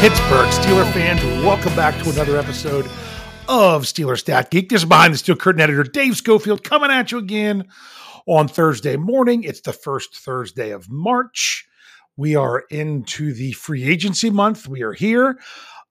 Pittsburgh Steeler fans, welcome back to another episode of Steeler Stat Geek. This is behind the steel curtain editor Dave Schofield coming at you again on Thursday morning. It's the first Thursday of March. We are into the free agency month. We are here.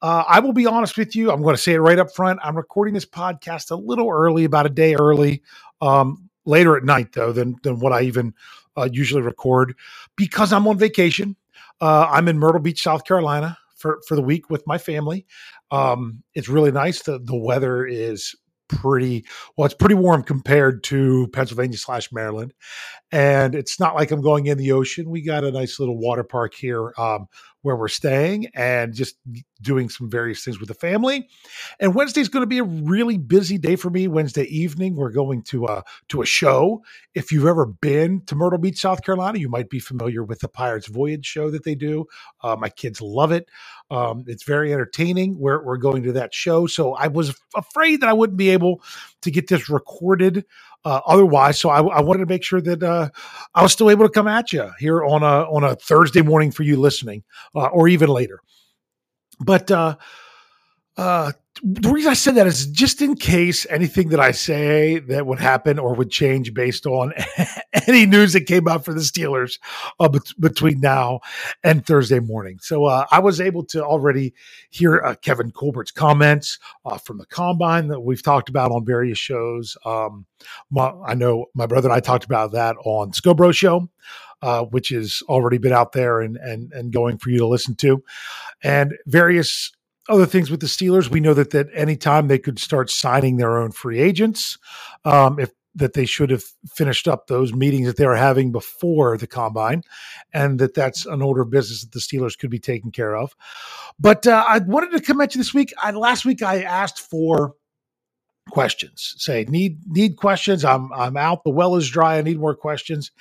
Uh, I will be honest with you. I'm going to say it right up front. I'm recording this podcast a little early, about a day early, um, later at night though than than what I even uh, usually record because I'm on vacation. Uh, I'm in Myrtle Beach, South Carolina for for the week with my family. Um, it's really nice. The the weather is pretty well. It's pretty warm compared to Pennsylvania slash Maryland, and it's not like I'm going in the ocean. We got a nice little water park here um, where we're staying, and just doing some various things with the family. And Wednesday's going to be a really busy day for me. Wednesday evening, we're going to a to a show. If you've ever been to Myrtle Beach, South Carolina, you might be familiar with the Pirates Voyage show that they do. Uh, my kids love it. Um, it's very entertaining. We're we're going to that show, so I was afraid that I wouldn't be able to get this recorded uh, otherwise. So I, I, wanted to make sure that uh, I was still able to come at you here on a on a Thursday morning for you listening, uh, or even later. But uh, uh, the reason I said that is just in case anything that I say that would happen or would change based on any news that came out for the Steelers uh, bet- between now and Thursday morning. So uh, I was able to already hear uh, Kevin Colbert's comments uh, from the combine that we've talked about on various shows. Um, my, I know my brother and I talked about that on Scobro Show. Uh, which has already been out there and and and going for you to listen to, and various other things with the Steelers, we know that that anytime they could start signing their own free agents, um, if that they should have finished up those meetings that they were having before the combine, and that that's an order of business that the Steelers could be taken care of. But uh, I wanted to come at you this week. I, last week I asked for questions. Say need need questions. I'm I'm out. The well is dry. I need more questions,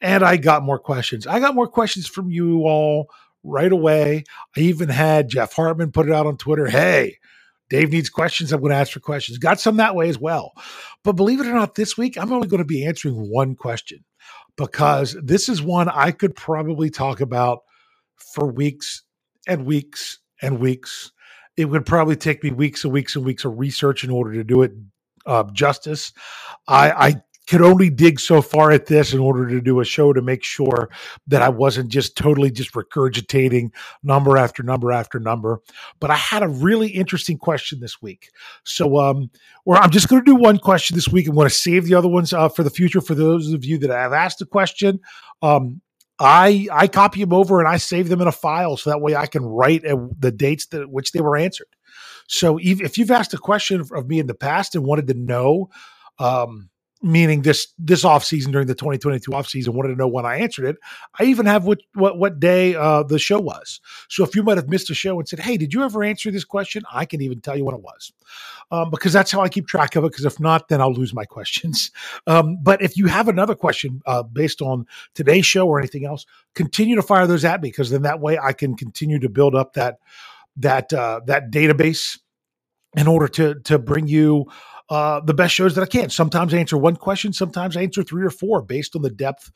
and I got more questions. I got more questions from you all right away. I even had Jeff Hartman put it out on Twitter. Hey, Dave needs questions. I'm going to ask for questions. Got some that way as well. But believe it or not, this week I'm only going to be answering one question because this is one I could probably talk about for weeks and weeks and weeks. It would probably take me weeks and weeks and weeks of research in order to do it uh, justice. I, I could only dig so far at this in order to do a show to make sure that I wasn't just totally just regurgitating number after number after number. But I had a really interesting question this week. So, um, where I'm just going to do one question this week. I'm going to save the other ones uh, for the future for those of you that have asked a question. Um, I I copy them over and I save them in a file so that way I can write the dates that which they were answered. So if you've asked a question of me in the past and wanted to know um, meaning this this off season during the 2022 off season wanted to know when I answered it. I even have what what what day uh, the show was. So if you might have missed a show and said, "Hey, did you ever answer this question?" I can even tell you when it was, um, because that's how I keep track of it. Because if not, then I'll lose my questions. Um, but if you have another question uh, based on today's show or anything else, continue to fire those at me because then that way I can continue to build up that that uh, that database in order to to bring you uh, the best shows that I can. Sometimes I answer one question, sometimes I answer three or four based on the depth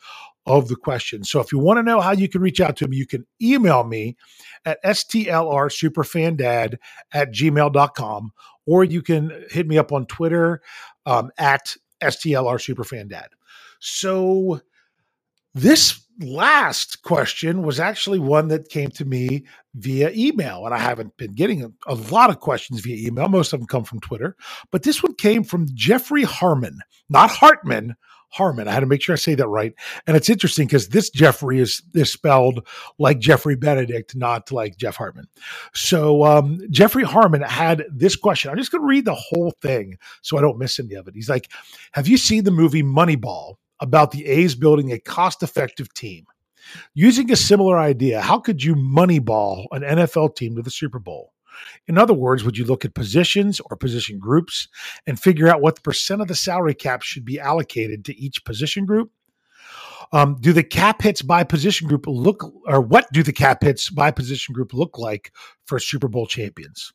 of the question. So if you want to know how you can reach out to me, you can email me at stlrsuperfandad at gmail.com or you can hit me up on Twitter um, at stlrsuperfandad. So this last question was actually one that came to me via email. And I haven't been getting a, a, lot of questions via email. Most of them come from Twitter. But this one came from Jeffrey Harmon, not Hartman. Harmon. I had to make sure I say that right. And it's interesting because this Jeffrey is, is spelled like Jeffrey Benedict, not like Jeff Hartman. So um, Jeffrey Harmon had this question. I'm just going to read the whole thing so I don't miss any of it. He's like, Have you seen the movie Moneyball? About the A's building a cost effective team. Using a similar idea, how could you moneyball an NFL team to the Super Bowl? In other words, would you look at positions or position groups and figure out what the percent of the salary cap should be allocated to each position group? Um, do the cap hits by position group look, or what do the cap hits by position group look like for Super Bowl champions?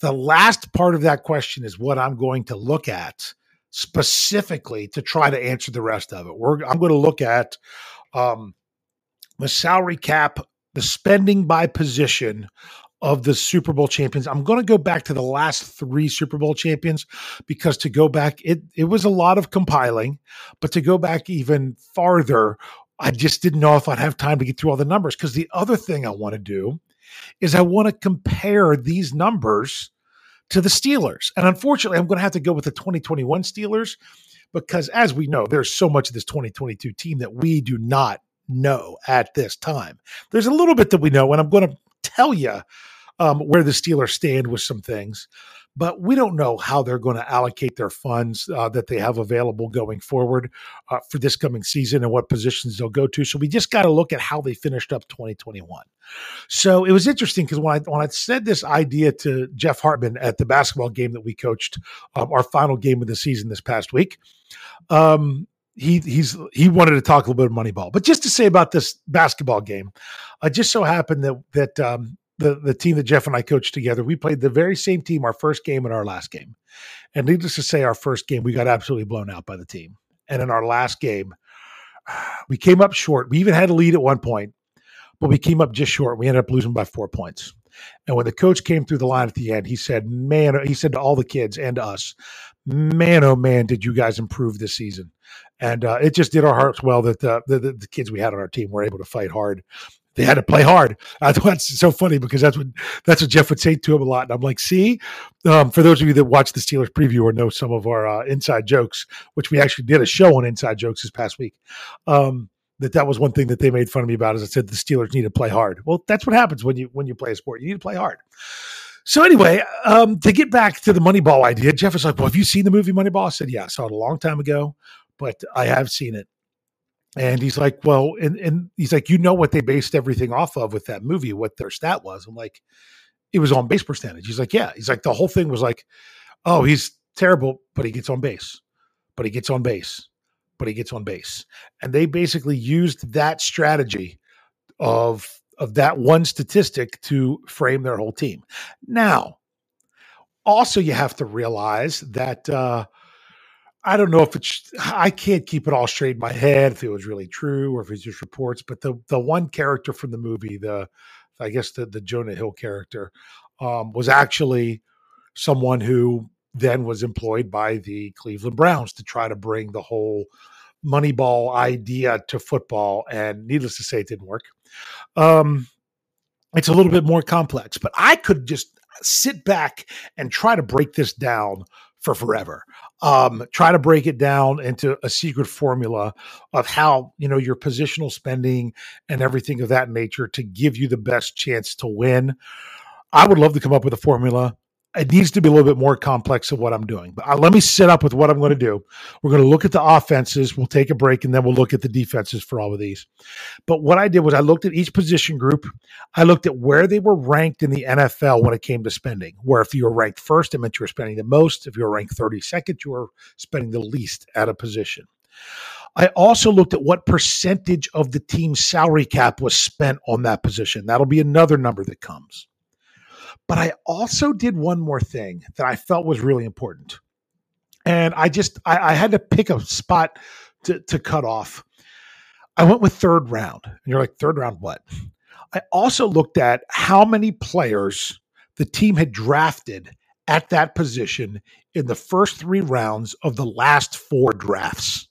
The last part of that question is what I'm going to look at specifically to try to answer the rest of it. We're, I'm going to look at um, the salary cap, the spending by position of the Super Bowl champions. I'm going to go back to the last three Super Bowl champions because to go back, it it was a lot of compiling, but to go back even farther, I just didn't know if I'd have time to get through all the numbers. Because the other thing I want to do is I want to compare these numbers to the Steelers, and unfortunately, I'm going to have to go with the 2021 Steelers because, as we know, there's so much of this 2022 team that we do not know at this time. There's a little bit that we know, and I'm going to tell you um, where the Steelers stand with some things. But we don't know how they're going to allocate their funds uh, that they have available going forward uh, for this coming season and what positions they'll go to. So we just got to look at how they finished up 2021. So it was interesting because when I when I said this idea to Jeff Hartman at the basketball game that we coached, um, our final game of the season this past week, um, he he's he wanted to talk a little bit of Moneyball. But just to say about this basketball game, it just so happened that that um, the the team that Jeff and I coached together, we played the very same team our first game and our last game. And needless to say, our first game we got absolutely blown out by the team. And in our last game, we came up short. We even had a lead at one point, but we came up just short. We ended up losing by four points. And when the coach came through the line at the end, he said, "Man," he said to all the kids and to us, "Man, oh man, did you guys improve this season?" And uh, it just did our hearts well that the, the, the kids we had on our team were able to fight hard they had to play hard. It's so funny because that's what that's what Jeff would say to him a lot. And I'm like, see, um, for those of you that watch the Steelers preview or know some of our uh, inside jokes, which we actually did a show on inside jokes this past week. Um, that that was one thing that they made fun of me about is I said the Steelers need to play hard. Well, that's what happens when you when you play a sport. You need to play hard. So anyway, um, to get back to the Moneyball idea, Jeff was like, "Well, have you seen the movie Moneyball?" I said, "Yeah, I saw it a long time ago, but I have seen it." And he's like, well, and, and he's like, you know what they based everything off of with that movie, what their stat was. I'm like, it was on base percentage. He's like, yeah. He's like, the whole thing was like, oh, he's terrible, but he gets on base, but he gets on base, but he gets on base. And they basically used that strategy of of that one statistic to frame their whole team. Now, also you have to realize that uh I don't know if it's I can't keep it all straight in my head if it was really true or if it's just reports, but the the one character from the movie, the I guess the the Jonah Hill character, um, was actually someone who then was employed by the Cleveland Browns to try to bring the whole Moneyball idea to football, and needless to say, it didn't work. Um, it's a little bit more complex, but I could just sit back and try to break this down for forever. Um, try to break it down into a secret formula of how you know your positional spending and everything of that nature to give you the best chance to win. I would love to come up with a formula it needs to be a little bit more complex of what I'm doing. But uh, let me set up with what I'm going to do. We're going to look at the offenses. We'll take a break and then we'll look at the defenses for all of these. But what I did was I looked at each position group. I looked at where they were ranked in the NFL when it came to spending. Where if you were ranked first, it meant you were spending the most. If you were ranked 32nd, you were spending the least at a position. I also looked at what percentage of the team's salary cap was spent on that position. That'll be another number that comes. But I also did one more thing that I felt was really important. And I just I, I had to pick a spot to, to cut off. I went with third round. And you're like, third round what? I also looked at how many players the team had drafted at that position in the first three rounds of the last four drafts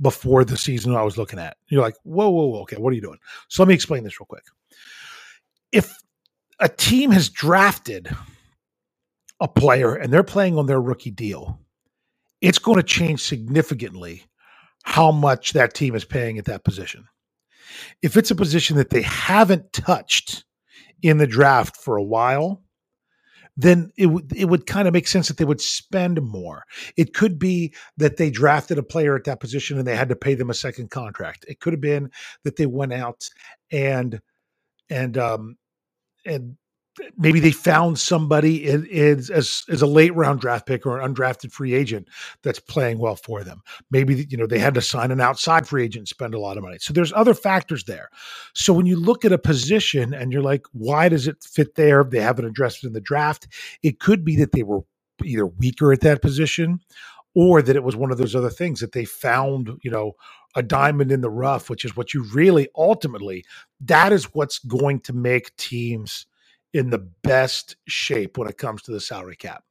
before the season I was looking at. You're like, whoa, whoa, whoa, okay, what are you doing? So let me explain this real quick. A team has drafted a player and they're playing on their rookie deal, it's going to change significantly how much that team is paying at that position. If it's a position that they haven't touched in the draft for a while, then it would it would kind of make sense that they would spend more. It could be that they drafted a player at that position and they had to pay them a second contract. It could have been that they went out and and um, and maybe they found somebody in, in, as as a late round draft pick or an undrafted free agent that's playing well for them. Maybe you know they had to sign an outside free agent, spend a lot of money. So there's other factors there. So when you look at a position and you're like, why does it fit there? They haven't addressed it in the draft. It could be that they were either weaker at that position or that it was one of those other things that they found, you know, a diamond in the rough, which is what you really ultimately that is what's going to make teams in the best shape when it comes to the salary cap.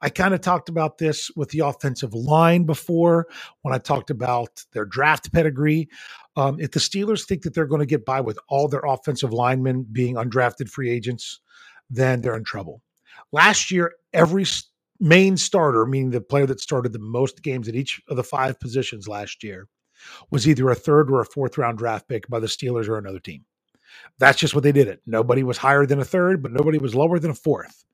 I kind of talked about this with the offensive line before when I talked about their draft pedigree. Um, if the Steelers think that they're going to get by with all their offensive linemen being undrafted free agents, then they're in trouble. Last year, every main starter, meaning the player that started the most games at each of the five positions last year, was either a third or a fourth round draft pick by the Steelers or another team. That's just what they did it. Nobody was higher than a third, but nobody was lower than a fourth.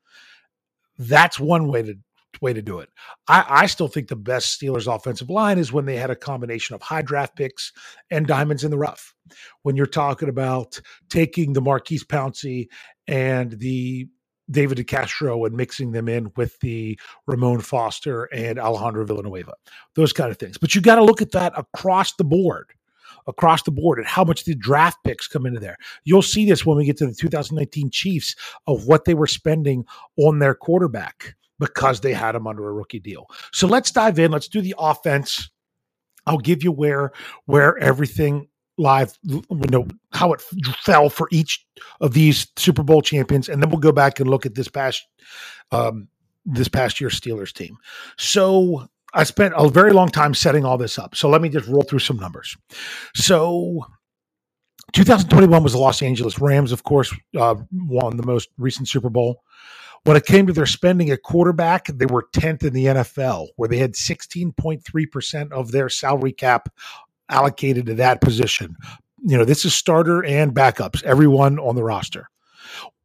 That's one way to way to do it. I, I still think the best Steelers offensive line is when they had a combination of high draft picks and diamonds in the rough. When you're talking about taking the Maurkice Pouncey and the David DeCastro and mixing them in with the Ramon Foster and Alejandro Villanueva, those kind of things. But you got to look at that across the board across the board at how much the draft picks come into there. You'll see this when we get to the 2019 Chiefs of what they were spending on their quarterback because they had him under a rookie deal. So let's dive in. Let's do the offense. I'll give you where where everything live you know how it fell for each of these Super Bowl champions and then we'll go back and look at this past um this past year Steelers team. So I spent a very long time setting all this up. So let me just roll through some numbers. So 2021 was the Los Angeles Rams, of course, uh, won the most recent Super Bowl. When it came to their spending at quarterback, they were 10th in the NFL, where they had 16.3% of their salary cap allocated to that position. You know, this is starter and backups, everyone on the roster.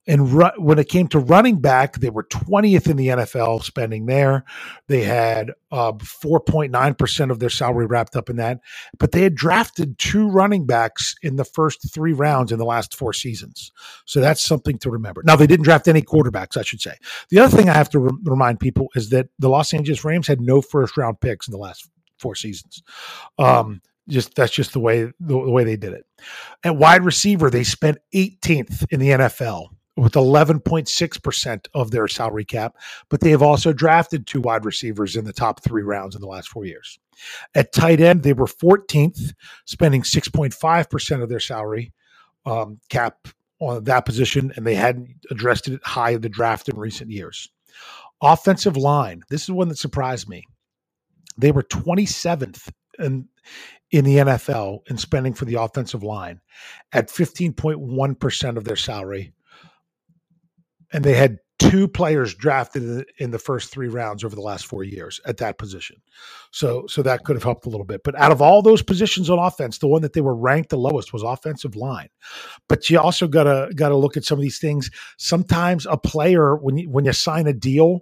And ru- when it came to running back, they were 20th in the NFL spending there. They had uh, 4.9% of their salary wrapped up in that. But they had drafted two running backs in the first three rounds in the last four seasons. So that's something to remember. Now, they didn't draft any quarterbacks, I should say. The other thing I have to re- remind people is that the Los Angeles Rams had no first round picks in the last four seasons. Um, just that's just the way the, the way they did it. At wide receiver, they spent 18th in the NFL with 11.6% of their salary cap, but they have also drafted two wide receivers in the top three rounds in the last four years. At tight end, they were 14th, spending 6.5% of their salary um, cap on that position, and they hadn't addressed it high in the draft in recent years. Offensive line, this is one that surprised me. They were 27th in, in the NFL in spending for the offensive line at 15.1% of their salary and they had two players drafted in the first three rounds over the last four years at that position. So so that could have helped a little bit. But out of all those positions on offense, the one that they were ranked the lowest was offensive line. But you also gotta gotta look at some of these things. Sometimes a player when you when you sign a deal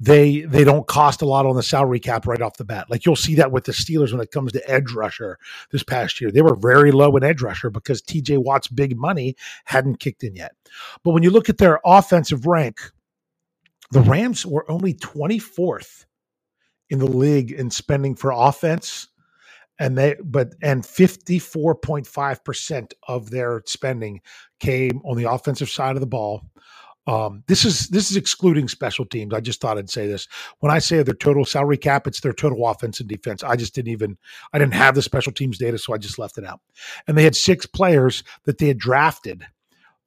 they they don't cost a lot on the salary cap right off the bat. Like you'll see that with the Steelers when it comes to edge rusher this past year. They were very low in edge rusher because TJ Watt's big money hadn't kicked in yet. But when you look at their offensive rank, the Rams were only 24th in the league in spending for offense and they but and 54.5% of their spending came on the offensive side of the ball um, this is this is excluding special teams. I just thought I'd say this. When I say their total salary cap, it's their total offense and defense. I just didn't even I didn't have the special teams data, so I just left it out. And they had six players that they had drafted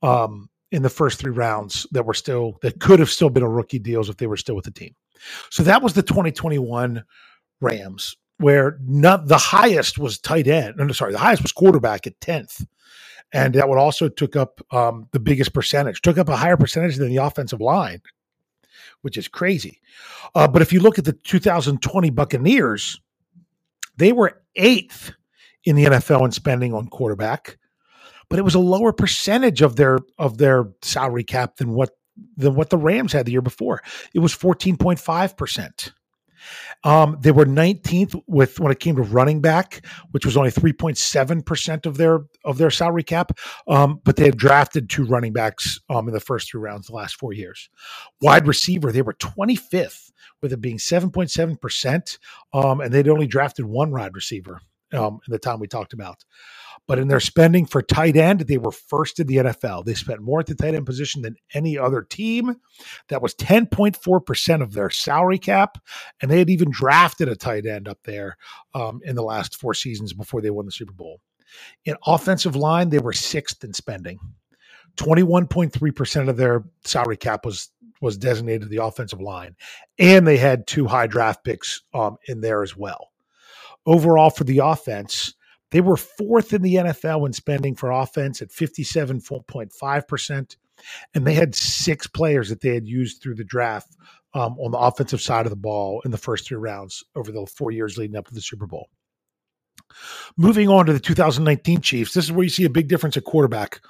um, in the first three rounds that were still that could have still been a rookie deals if they were still with the team. So that was the 2021 Rams, where not the highest was tight end. No, sorry, the highest was quarterback at 10th and that would also took up um, the biggest percentage, took up a higher percentage than the offensive line, which is crazy. Uh, but if you look at the 2020 Buccaneers, they were eighth in the NFL in spending on quarterback, but it was a lower percentage of their of their salary cap than what than what the Rams had the year before. It was 14.5 percent. Um, they were 19th with when it came to running back, which was only 3.7 percent of their of their salary cap. Um, but they had drafted two running backs um, in the first three rounds the last four years. Wide receiver, they were 25th with it being 7.7 percent, um, and they'd only drafted one wide receiver um, in the time we talked about. But in their spending for tight end, they were first in the NFL. They spent more at the tight end position than any other team. That was 10.4% of their salary cap. And they had even drafted a tight end up there um, in the last four seasons before they won the Super Bowl. In offensive line, they were sixth in spending. 21.3% of their salary cap was was designated to the offensive line, and they had two high draft picks um, in there as well. Overall, for the offense, they were fourth in the NFL in spending for offense at 57.5%, and they had six players that they had used through the draft um, on the offensive side of the ball in the first three rounds over the four years leading up to the Super Bowl. Moving on to the 2019 Chiefs, this is where you see a big difference at quarterback.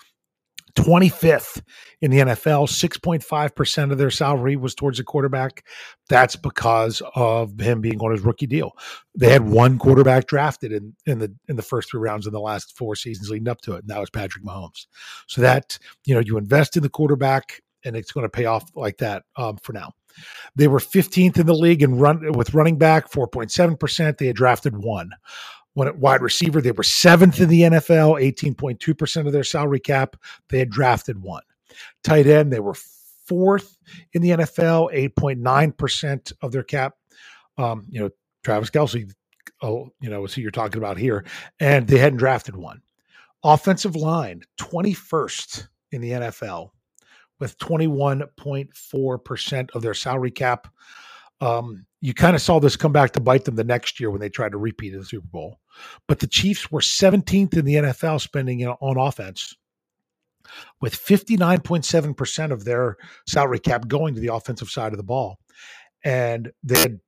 25th in the NFL, 6.5% of their salary was towards the quarterback. That's because of him being on his rookie deal. They had one quarterback drafted in, in the in the first three rounds in the last four seasons leading up to it, and that was Patrick Mahomes. So that, you know, you invest in the quarterback and it's going to pay off like that um, for now. They were 15th in the league and run with running back, 4.7%. They had drafted one. When at wide receiver, they were seventh in the NFL, 18.2% of their salary cap. They had drafted one. Tight end, they were fourth in the NFL, 8.9% of their cap. Um, you know, Travis Kelce, oh, you know, is who you're talking about here. And they hadn't drafted one. Offensive line, 21st in the NFL with 21.4% of their salary cap. Um, you kind of saw this come back to bite them the next year when they tried to repeat in the Super Bowl. But the Chiefs were 17th in the NFL spending on offense, with 59.7% of their salary cap going to the offensive side of the ball. And they had.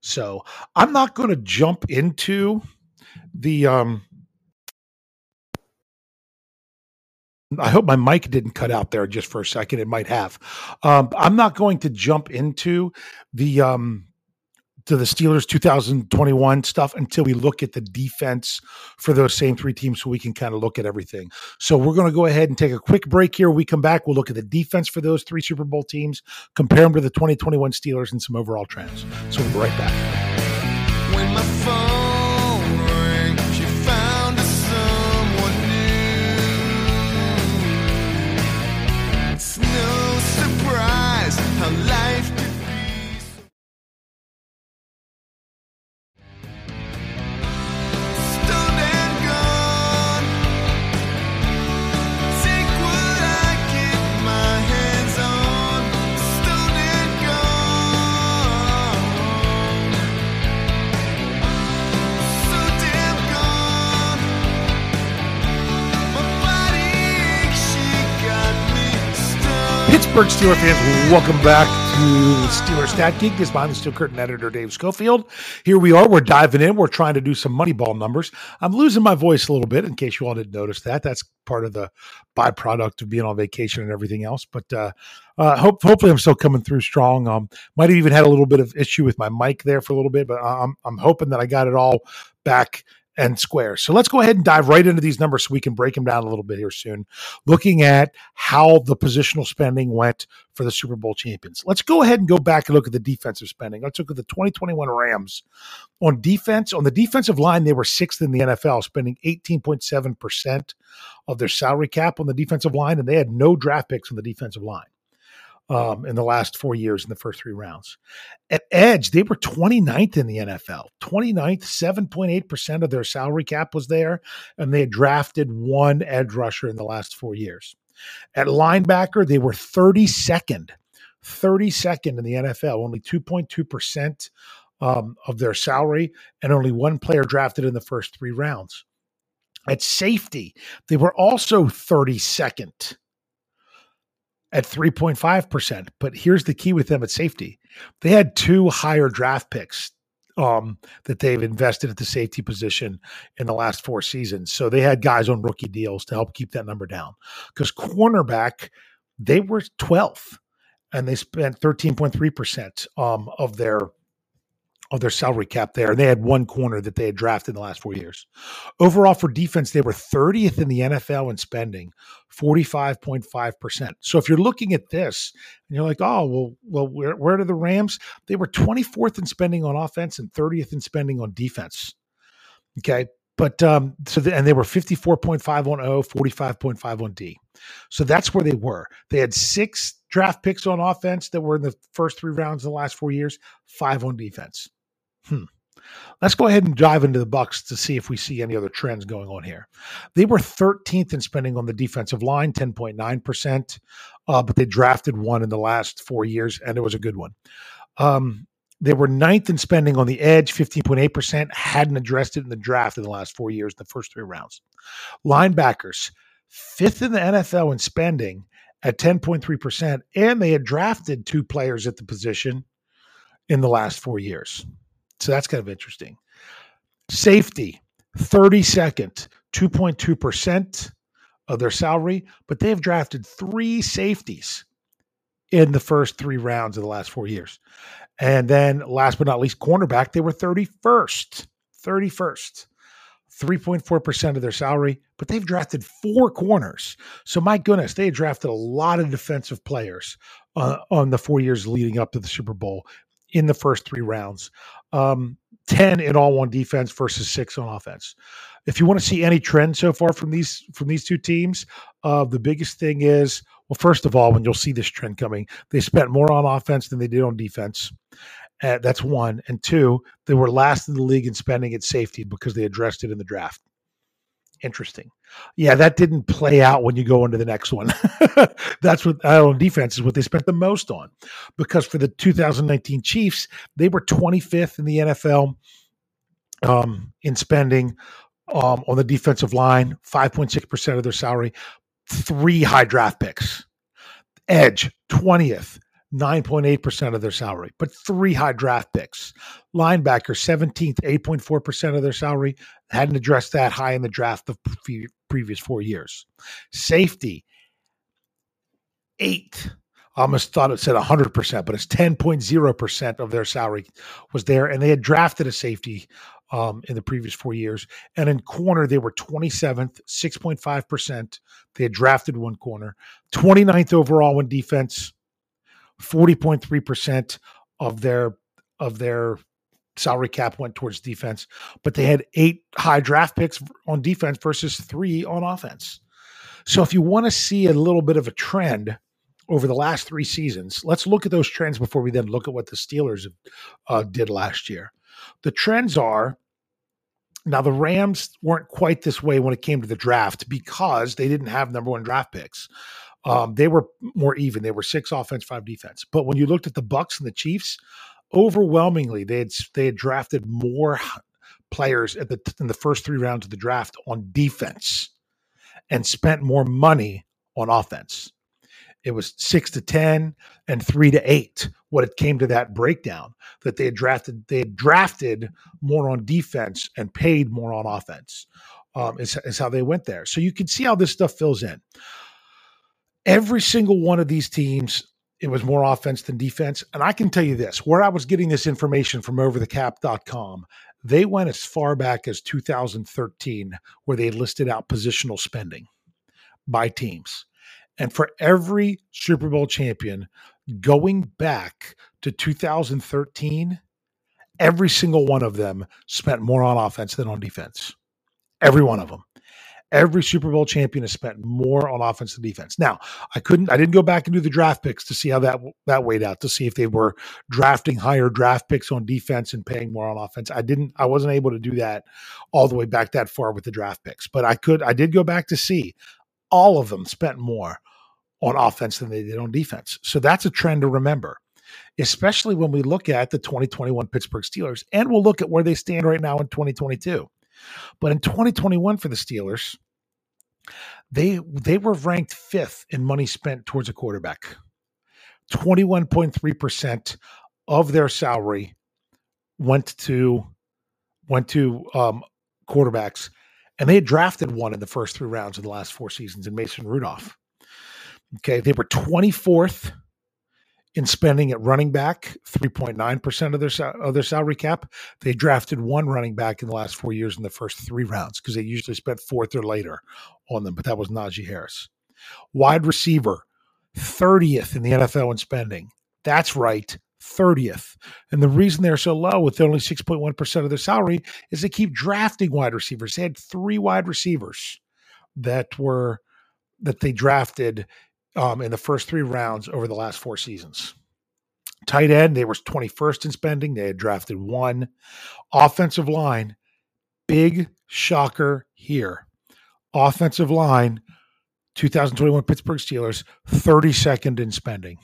So I'm not going to jump into the um, I hope my mic didn't cut out there just for a second. It might have. Um, I'm not going to jump into the um, to the Steelers 2021 stuff until we look at the defense for those same three teams, so we can kind of look at everything. So we're going to go ahead and take a quick break here. we come back, we'll look at the defense for those three Super Bowl teams, compare them to the 2021 Steelers, and some overall trends. So we'll be right back. Pittsburgh Steelers fans, welcome back to Steelers Stat Geek. This is behind the steel curtain editor Dave Schofield. Here we are. We're diving in. We're trying to do some Moneyball numbers. I'm losing my voice a little bit, in case you all didn't notice that. That's part of the byproduct of being on vacation and everything else. But uh, uh, hope, hopefully, I'm still coming through strong. Um, might have even had a little bit of issue with my mic there for a little bit, but I'm I'm hoping that I got it all back and square. So let's go ahead and dive right into these numbers so we can break them down a little bit here soon, looking at how the positional spending went for the Super Bowl champions. Let's go ahead and go back and look at the defensive spending. Let's look at the 2021 Rams. On defense, on the defensive line, they were sixth in the NFL, spending 18.7% of their salary cap on the defensive line, and they had no draft picks on the defensive line um, in the last four years in the first three rounds. At edge, they were 29th in the NFL, 29th, 7.8% of their salary cap was there, and they had drafted one edge rusher in the last four years. At linebacker, they were 32nd, 32nd in the NFL, only 2.2% um, of their salary, and only one player drafted in the first three rounds. At safety, they were also 32nd at 3.5%. But here's the key with them at safety they had two higher draft picks um, that they've invested at the safety position in the last four seasons. So they had guys on rookie deals to help keep that number down. Because cornerback, they were 12th and they spent 13.3% um, of their of their salary cap there. And they had one corner that they had drafted in the last four years. Overall, for defense, they were 30th in the NFL in spending, 45.5%. So if you're looking at this and you're like, oh, well, well, where, where are the Rams? They were 24th in spending on offense and 30th in spending on defense. Okay. But um, so the, and they were 54.5 on O, 45.5 on D. So that's where they were. They had six draft picks on offense that were in the first three rounds in the last four years, five on defense. Hmm. Let's go ahead and dive into the Bucks to see if we see any other trends going on here. They were 13th in spending on the defensive line, 10.9%, uh, but they drafted one in the last four years, and it was a good one. Um, they were ninth in spending on the edge, 15.8%, hadn't addressed it in the draft in the last four years, the first three rounds. Linebackers, fifth in the NFL in spending at 10.3%, and they had drafted two players at the position in the last four years. So that's kind of interesting. Safety, 32nd, 2.2% of their salary, but they have drafted three safeties in the first three rounds of the last four years. And then last but not least, cornerback, they were 31st. 31st. 3.4% of their salary, but they've drafted four corners. So, my goodness, they drafted a lot of defensive players uh, on the four years leading up to the Super Bowl in the first three rounds. Um, 10 in all one defense versus six on offense. If you want to see any trend so far from these from these two teams, uh, the biggest thing is well, first of all, when you'll see this trend coming, they spent more on offense than they did on defense. Uh, that's one. And two, they were last in the league in spending at safety because they addressed it in the draft. Interesting. Yeah, that didn't play out when you go into the next one. That's what uh, on defense is what they spent the most on. Because for the 2019 Chiefs, they were 25th in the NFL um, in spending um, on the defensive line, 5.6% of their salary, three high draft picks. Edge, 20th, 9.8% of their salary, but three high draft picks. Linebacker, 17th, 8.4% of their salary. Hadn't addressed that high in the draft the previous four years. Safety, eighth. I almost thought it said 100%, but it's 10.0% of their salary was there. And they had drafted a safety um, in the previous four years. And in corner, they were 27th, 6.5%. They had drafted one corner, 29th overall in defense, 40.3% of their of their salary cap went towards defense, but they had eight high draft picks on defense versus three on offense. So if you want to see a little bit of a trend over the last three seasons, let's look at those trends before we then look at what the Steelers uh, did last year. The trends are now the Rams weren't quite this way when it came to the draft because they didn't have number one draft picks. Um, they were more even. They were six offense, five defense. But when you looked at the Bucks and the Chiefs, overwhelmingly they had they had drafted more players at the in the first three rounds of the draft on defense and spent more money on offense. It was six to ten and three to eight. What it came to that breakdown that they had drafted, they had drafted more on defense and paid more on offense. Um, is, is how they went there. So you can see how this stuff fills in. Every single one of these teams, it was more offense than defense. And I can tell you this where I was getting this information from overthecap.com, they went as far back as 2013, where they listed out positional spending by teams. And for every Super Bowl champion going back to 2013, every single one of them spent more on offense than on defense. Every one of them. Every Super Bowl champion has spent more on offense than defense. Now, I couldn't, I didn't go back and do the draft picks to see how that that weighed out to see if they were drafting higher draft picks on defense and paying more on offense. I didn't, I wasn't able to do that all the way back that far with the draft picks, but I could, I did go back to see all of them spent more on offense than they did on defense. So that's a trend to remember, especially when we look at the 2021 Pittsburgh Steelers and we'll look at where they stand right now in 2022. But in 2021 for the Steelers, they they were ranked 5th in money spent towards a quarterback. 21.3% of their salary went to went to um, quarterbacks and they had drafted one in the first three rounds of the last four seasons in Mason Rudolph. Okay, they were 24th in spending at running back, 3.9% of their of their salary cap. They drafted one running back in the last 4 years in the first 3 rounds because they usually spent fourth or later on them, but that was Najee Harris. Wide receiver, 30th in the NFL in spending. That's right, 30th. And the reason they're so low with only 6.1% of their salary is they keep drafting wide receivers. They had three wide receivers that were that they drafted um, in the first three rounds over the last four seasons. Tight end, they were 21st in spending. They had drafted one. Offensive line, big shocker here. Offensive line, 2021 Pittsburgh Steelers, 32nd in spending.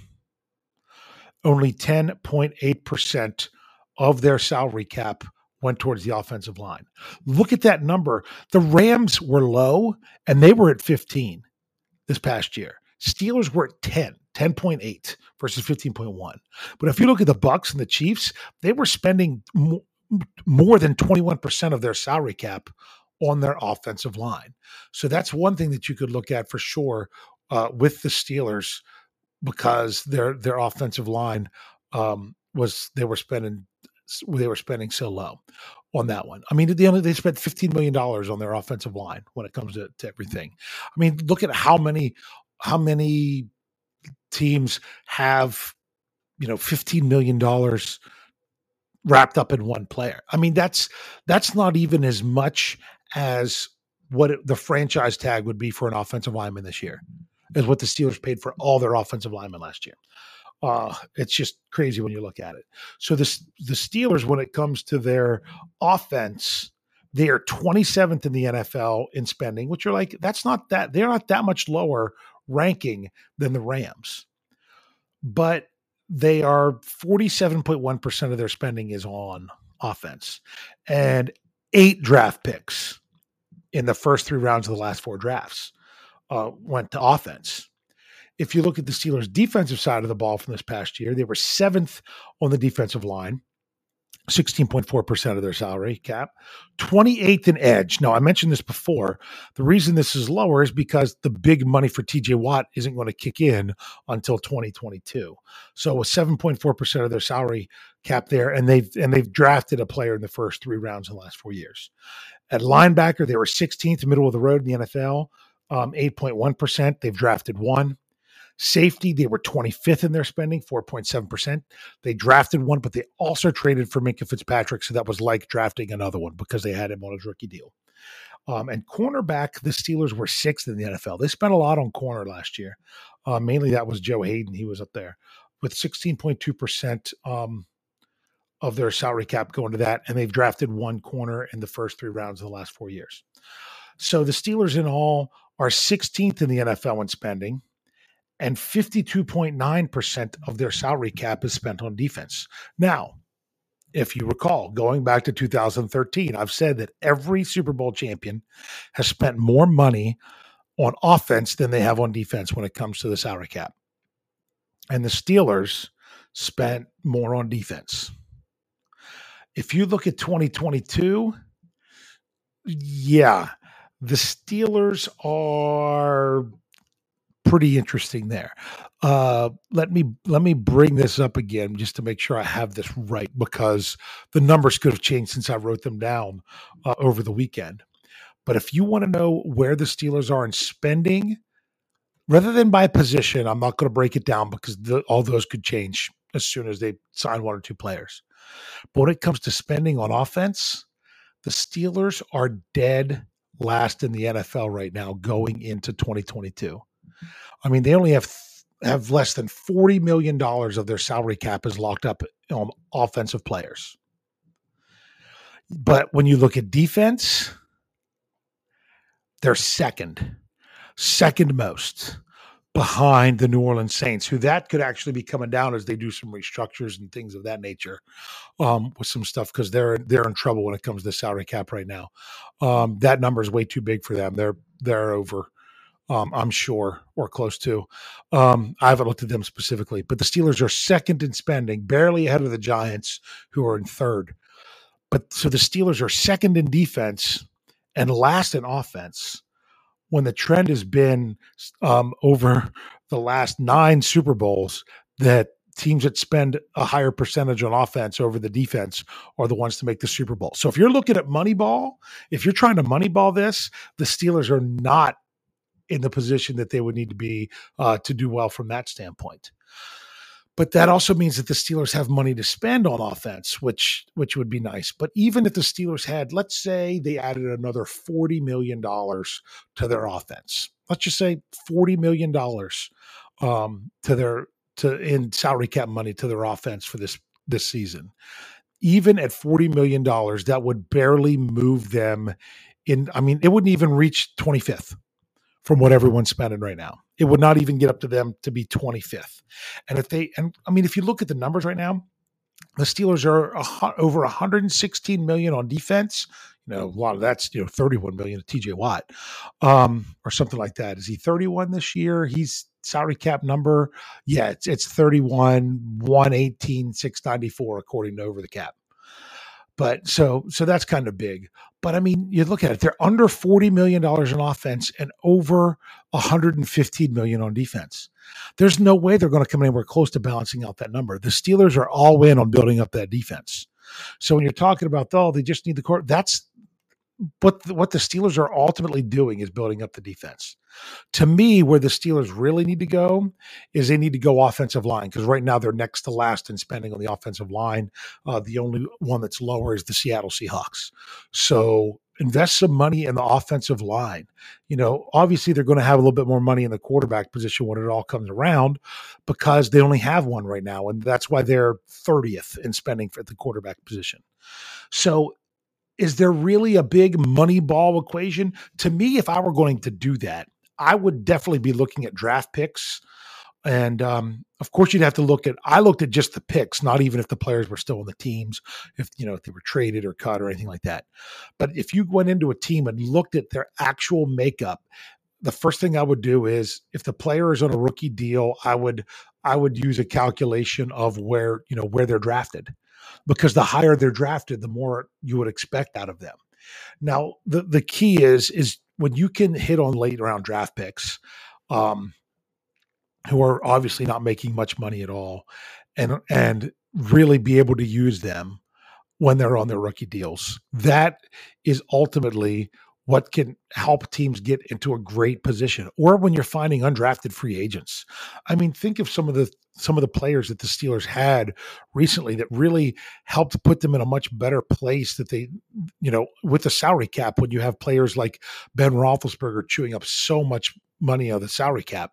Only 10.8% of their salary cap went towards the offensive line. Look at that number. The Rams were low and they were at 15 this past year. Steelers were at 10, 10.8 versus 15.1. But if you look at the Bucks and the Chiefs, they were spending more than 21% of their salary cap on their offensive line. So that's one thing that you could look at for sure uh, with the Steelers because their their offensive line um, was they were spending they were spending so low on that one. I mean, at the end, they spent fifteen million dollars on their offensive line when it comes to, to everything. I mean, look at how many how many teams have you know fifteen million dollars wrapped up in one player. I mean, that's that's not even as much as what it, the franchise tag would be for an offensive lineman this year, as what the Steelers paid for all their offensive linemen last year. Uh, it's just crazy when you look at it. So the the Steelers, when it comes to their offense, they are 27th in the NFL in spending, which are like that's not that they're not that much lower ranking than the Rams, but they are 47.1% of their spending is on offense and eight draft picks in the first three rounds of the last four drafts uh, went to offense. If you look at the Steelers' defensive side of the ball from this past year, they were seventh on the defensive line, 16.4% of their salary cap, 28th in edge. Now, I mentioned this before. The reason this is lower is because the big money for TJ Watt isn't going to kick in until 2022. So, a 7.4% of their salary cap there, and they've and they've drafted a player in the first three rounds in the last four years. At linebacker, they were 16th, middle of the road in the NFL, um, 8.1%. They've drafted one. Safety, they were 25th in their spending, 4.7%. They drafted one, but they also traded for Minkah Fitzpatrick. So that was like drafting another one because they had him on a rookie deal. Um, and cornerback, the Steelers were sixth in the NFL. They spent a lot on corner last year. Uh, mainly that was Joe Haden. He was up there with 16.2% um, of their salary cap going to that. And they've drafted one corner in the first three rounds of the last four years. So the Steelers in all are 16th in the NFL in spending and 52.9% of their salary cap is spent on defense. Now, if you recall, going back to 2013, I've said that every Super Bowl champion has spent more money on offense than they have on defense when it comes to the salary cap. And the Steelers spent more on defense. If you look at 2022, yeah, the Steelers are pretty interesting there. Uh, let me let me bring this up again just to make sure I have this right because the numbers could have changed since I wrote them down uh, over the weekend. But if you want to know where the Steelers are in spending, rather than by position, I'm not going to break it down because the, all those could change as soon as they sign one or two players. But when it comes to spending on offense, the Steelers are dead last in the NFL right now going into 2022. I mean, they only have have less than forty million dollars of their salary cap is locked up on offensive players. But when you look at defense, they're second, second most behind the New Orleans Saints, who that could actually be coming down as they do some restructures and things of that nature um, with some stuff because they're they're in trouble when it comes to salary cap right now. Um, that number is way too big for them. They're they're over um, I'm sure, or close to. Um, I haven't looked at them specifically, but the Steelers are second in spending, barely ahead of the Giants, who are in third. But so the Steelers are second in defense and last in offense when the trend has been um, over the last nine Super Bowls that teams that spend a higher percentage on offense over the defense are the ones to make the Super Bowl. So if you're looking at Moneyball, if you're trying to Moneyball this, the Steelers are not in the position that they would need to be uh, to do well from that standpoint. But that also means that the Steelers have money to spend on offense, which which would be nice. But even if the Steelers had, let's say they added another forty million dollars to their offense, let's just say forty million dollars um, to their to in salary cap money to their offense for this this season. Even at forty million dollars, that would barely move them in. I mean, it wouldn't even reach twenty fifth from what everyone's spending right now. It would not even get up to them to be twenty fifth. And if they and I mean, if you look at the numbers right now, the Steelers are a, over 116 million on defense. You know, a lot of that's you know 31 million to TJ Watt, um, or something like that. Is he 31 this year? He's salary cap number. Yeah, it's it's 31, 118, 694 according to over the cap. But so so that's kind of big. But I mean, you look at it, they're under $40 million in offense and over 115 million on defense. There's no way they're going to come anywhere close to balancing out that number. The Steelers are all in on building up that defense. So when you're talking about, oh, they just need the court, that's what the, what the Steelers are ultimately doing is building up the defense. To me, where the Steelers really need to go is they need to go offensive line because right now they're next to last in spending on the offensive line. Uh, the only one that's lower is the Seattle Seahawks. So invest some money in the offensive line. You know, obviously they're going to have a little bit more money in the quarterback position when it all comes around because they only have one right now. And that's why they're 30th in spending for the quarterback position. So is there really a big money ball equation? To me, if I were going to do that, I would definitely be looking at draft picks. And um, of course, you'd have to look at. I looked at just the picks, not even if the players were still on the teams, if you know if they were traded or cut or anything like that. But if you went into a team and looked at their actual makeup, the first thing I would do is if the player is on a rookie deal, I would I would use a calculation of where you know where they're drafted because the higher they're drafted, the more you would expect out of them. Now, the the key is is when you can hit on late round draft picks, um, who are obviously not making much money at all, and and really be able to use them when they're on their rookie deals. That is ultimately what can help teams get into a great position or when you're finding undrafted free agents. I mean think of some of the some of the players that the steelers had recently that really helped put them in a much better place that they you know with the salary cap when you have players like ben roethlisberger chewing up so much money on the salary cap.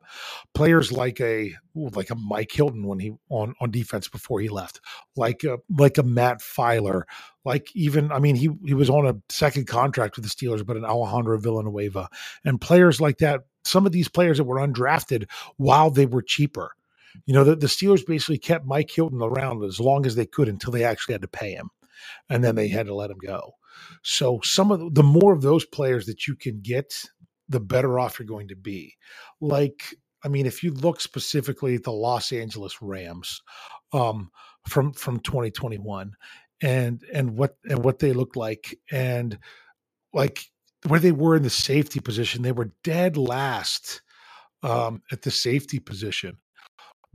Players like a like a Mike Hilton when he on on defense before he left, like a, like a Matt Feiler, like even I mean he he was on a second contract with the Steelers, but an Alejandro Villanueva and players like that. Some of these players that were undrafted while they were cheaper. You know, the, the Steelers basically kept Mike Hilton around as long as they could until they actually had to pay him. And then they had to let him go. So some of the, the more of those players that you can get the better off you're going to be. Like, I mean, if you look specifically at the Los Angeles Rams um, from from 2021 and and what and what they look like and like where they were in the safety position, they were dead last um, at the safety position.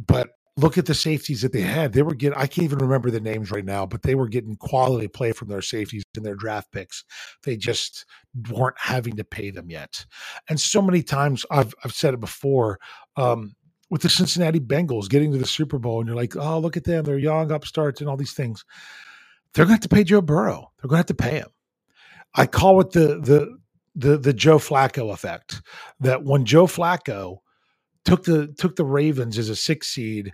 But look at the safeties that they had. They were getting, I can't even remember the names right now, but they were getting quality play from their safeties and their draft picks. They just weren't having to pay them yet. And so many times I've, I've said it before, um, with the Cincinnati Bengals getting to the Super Bowl, and you're like, oh, look at them. They're young upstarts and all these things. They're going to have to pay Joe Burrow. They're going to have to pay him. I call it the, the, the, the Joe Flacco effect that when Joe Flacco took the took the Ravens as a six seed,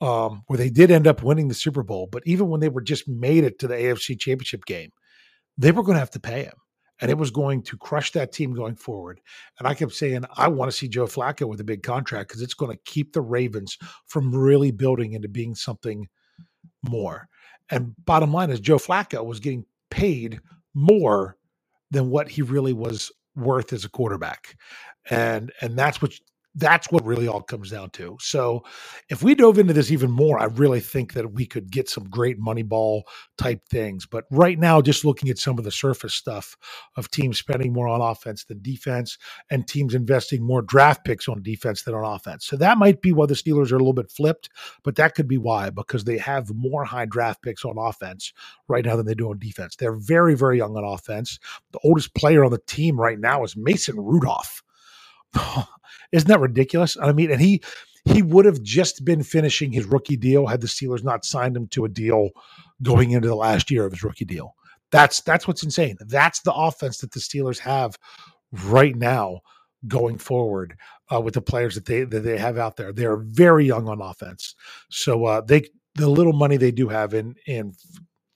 um, where they did end up winning the Super Bowl. But even when they were just made it to the AFC Championship game, they were going to have to pay him, and it was going to crush that team going forward. And I kept saying, I want to see Joe Flacco with a big contract because it's going to keep the Ravens from really building into being something more. And bottom line is, Joe Flacco was getting paid more than what he really was worth as a quarterback. And and that's what that's what really all comes down to. So, if we dove into this even more, I really think that we could get some great Moneyball type things. But right now, just looking at some of the surface stuff of teams spending more on offense than defense and teams investing more draft picks on defense than on offense. So, that might be why the Steelers are a little bit flipped, but that could be why, because they have more high draft picks on offense right now than they do on defense. They're very, very young on offense. The oldest player on the team right now is Mason Rudolph. Isn't that ridiculous? I mean, and he he would have just been finishing his rookie deal had the Steelers not signed him to a deal going into the last year of his rookie deal. That's that's what's insane. That's the offense that the Steelers have right now going forward uh, with the players that they that they have out there. They are very young on offense, so uh, they the little money they do have in in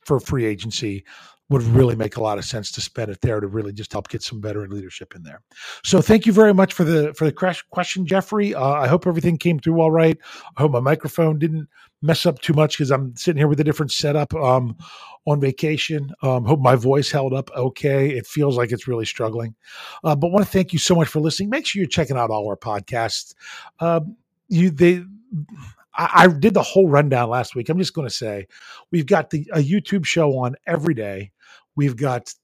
for free agency would really make a lot of sense to spend it there to really just help get some veteran leadership in there. So thank you very much for the for the question, Jeffrey. Uh, I hope everything came through all right. I hope my microphone didn't mess up too much because I'm sitting here with a different setup um, on vacation. Um, hope my voice held up okay. It feels like it's really struggling, uh, but want to thank you so much for listening. Make sure you're checking out all our podcasts. Uh, you they I, did the whole rundown last week. I'm just going to say we've got the a YouTube show on every day. We've got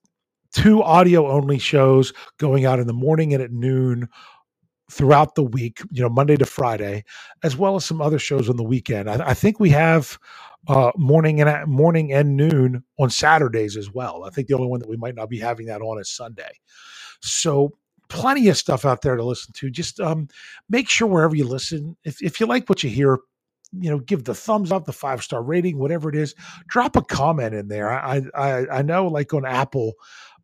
two audio only shows going out in the morning and at noon throughout the week, you know, Monday to Friday, as well as some other shows on the weekend. I, I think we have uh, morning and morning and noon on Saturdays as well. I think the only one that we might not be having that on is Sunday. So plenty of stuff out there to listen to. Just um, make sure wherever you listen, if, if you like what you hear, you know, give the thumbs up, the five star rating, whatever it is. Drop a comment in there. I I, I know, like on Apple,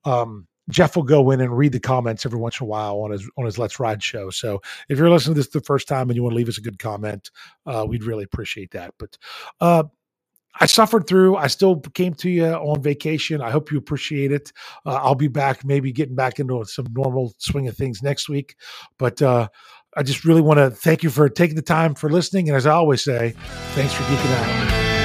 um, Jeff will go in and read the comments every once in a while on his on his Let's Ride show. So if you're listening to this the first time and you want to leave us a good comment, uh, we'd really appreciate that. But uh, I suffered through. I still came to you on vacation. I hope you appreciate it. Uh, I'll be back, maybe getting back into some normal swing of things next week. But uh, I just really want to thank you for taking the time for listening. And as I always say, thanks for geeking out.